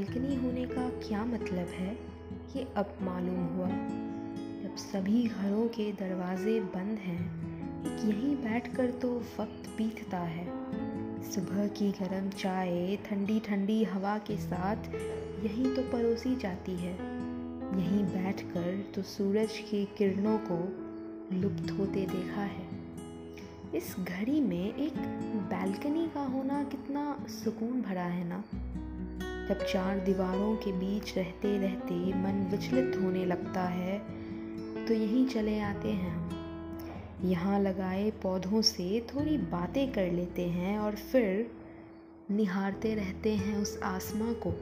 Balcony होने का क्या मतलब है? ये अब मालूम हुआ। जब सभी घरों के दरवाजे बंद हैं यहीं बैठकर तो वक्त बीतता है। सुबह की गर्म चाय ठंडी ठंडी हवा के साथ यहीं तो परोसी जाती है। यहीं बैठकर तो सूरज की किरणों को लुप्त होते देखा है। इस घड़ी में एक बालकनी का होना कितना सुकून भरा है ना? जब चार दीवारों के बीच रहते रहते मन विचलित होने लगता है। तो यहीं चले आते हैं हम। यहाँ लगाए पौधों से थोड़ी बातें कर लेते हैं और फिर निहारते रहते हैं उस आसमां को,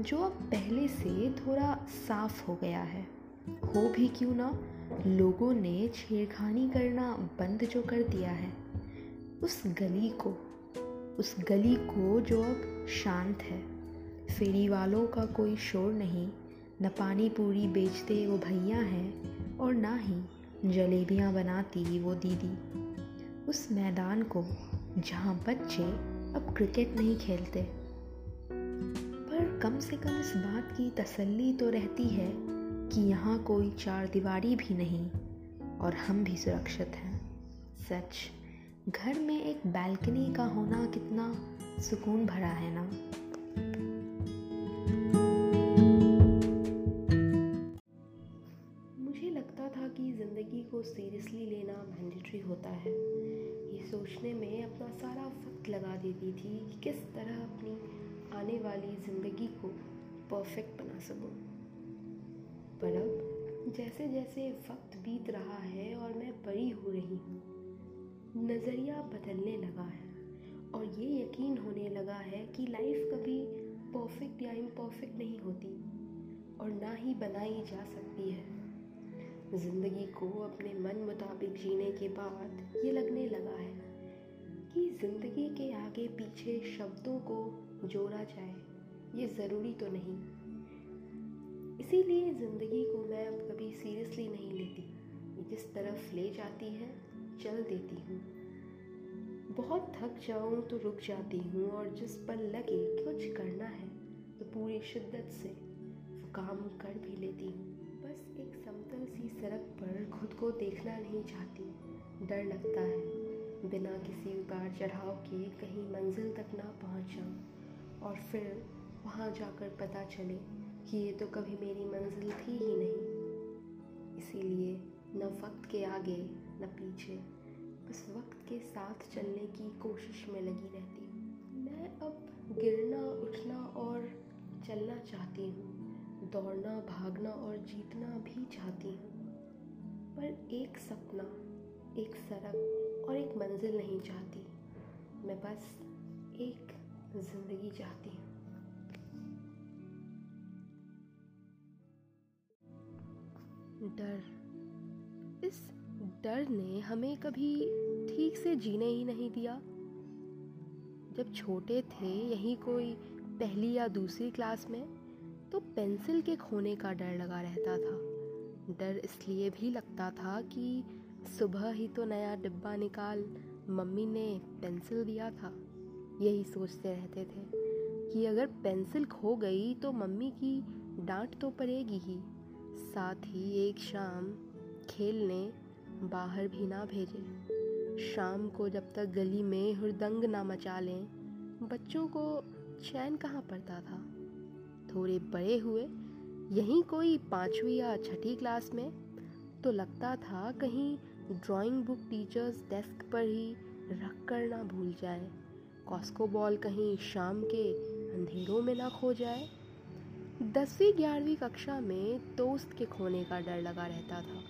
जो अब पहले से थोड़ा साफ़ हो गया है। हो भी क्यों ना? लोगों ने छेड़खानी करना बंद जो कर दिया है। उस गली को, उस गली को जो अब शांत है। फेरी वालों का कोई शोर नहीं। न पानी पूरी बेचते वो भैया हैं और ना ही जलेबियाँ बनाती वो दीदी। उस मैदान को जहाँ बच्चे अब क्रिकेट नहीं खेलते। पर कम से कम इस बात की तसल्ली तो रहती है कि यहाँ कोई चार दीवारी भी नहीं और हम भी सुरक्षित हैं। सच, घर में एक बालकनी का होना कितना सुकून भरा है ना? कि ज़िंदगी को सीरियसली लेना मैंडेटरी होता है। ये सोचने में अपना सारा वक्त लगा देती थी कि किस तरह अपनी आने वाली ज़िंदगी को परफेक्ट बना सकूँ। पर अब जैसे जैसे वक्त बीत रहा है और मैं बड़ी हो रही हूँ, नज़रिया बदलने लगा है और ये यकीन होने लगा है कि लाइफ कभी परफेक्ट या इम्परफेक्ट नहीं होती और ना ही बनाई जा सकती है। ज़िंदगी को अपने मन मुताबिक जीने के बाद ये लगने लगा है कि ज़िंदगी के आगे पीछे शब्दों को जोड़ा जाए, ये ज़रूरी तो नहीं। इसीलिए ज़िंदगी को मैं अब कभी सीरियसली नहीं लेती। जिस तरफ़ ले जाती है, चल देती हूँ। बहुत थक जाऊँ तो रुक जाती हूँ और जिस पल लगे कुछ करना है तो पूरी शिद्दत से वो काम कर भी लेती हूँ। समतल सी सड़क पर खुद को देखना नहीं चाहती। डर लगता है, बिना किसी उतार चढ़ाव के कहीं मंजिल तक ना पहुँच। जाऊँ और फिर वहाँ जाकर पता चले कि ये तो कभी मेरी मंजिल थी ही नहीं। इसीलिए न वक्त के आगे, न पीछे, बस वक्त के साथ चलने की कोशिश में लगी रहती हूँ। मैं अब गिरना, उठना और चलना चाहती हूँ। दौड़ना, भागना और जीतना भी चाहती हूँ। पर एक सपना, एक सड़क और एक मंजिल नहीं चाहती। मैं बस एक ज़िंदगी चाहती हूँ। डर। इस डर ने हमें कभी ठीक से जीने ही नहीं दिया। जब छोटे थे, यहीं कोई पहली या दूसरी क्लास में तो पेंसिल के खोने का डर लगा रहता था। डर इसलिए भी लगता था कि सुबह ही तो नया डिब्बा निकाल मम्मी ने पेंसिल दिया था। यही सोचते रहते थे कि अगर पेंसिल खो गई तो मम्मी की डांट तो पड़ेगी ही। साथ ही एक शाम खेलने बाहर भी ना भेजे। शाम को जब तक गली में हुरदंग ना मचा लें, बच्चों को चैन कहाँ पड़ता था? थोड़े बड़े हुए, यहीं कोई पाँचवीं या छठी क्लास में तो लगता था कहीं ड्राइंग बुक टीचर्स डेस्क पर ही रख कर ना भूल जाए कॉस्को बॉल कहीं शाम के अंधेरों में ना खो जाए। दसवीं, ग्यारहवीं कक्षा में दोस्त के खोने का डर लगा रहता था।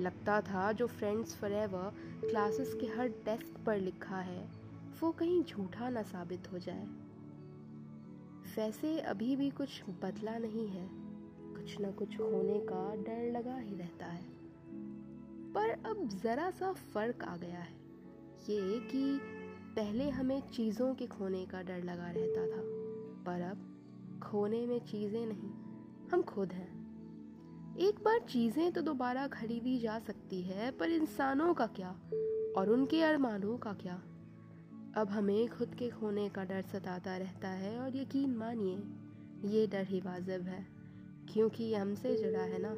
लगता था जो फ्रेंड्स फॉरएवर क्लासेस के हर डेस्क पर लिखा है, वो कहीं झूठा ना साबित हो जाए। वैसे अभी भी कुछ बदला नहीं है। कुछ ना कुछ होने का डर लगा ही रहता है। पर अब ज़रा सा फ़र्क आ गया है। ये कि पहले हमें चीज़ों के खोने का डर लगा रहता था, पर अब खोने में चीज़ें नहीं, हम खुद हैं। एक बार चीज़ें तो दोबारा खरीदी जा सकती है, पर इंसानों का क्या? और उनके अरमानों का क्या? अब हमें खुद के खोने का डर सताता रहता है और यकीन मानिए, ये डर ही वाजिब है, क्योंकि ये हमसे जुड़ा है ना।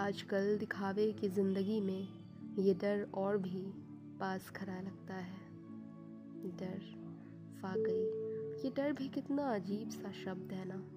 आजकल दिखावे की ज़िंदगी में ये डर और भी पास खरा लगता है। डर, वाकई, ये डर भी कितना अजीब सा शब्द है ना।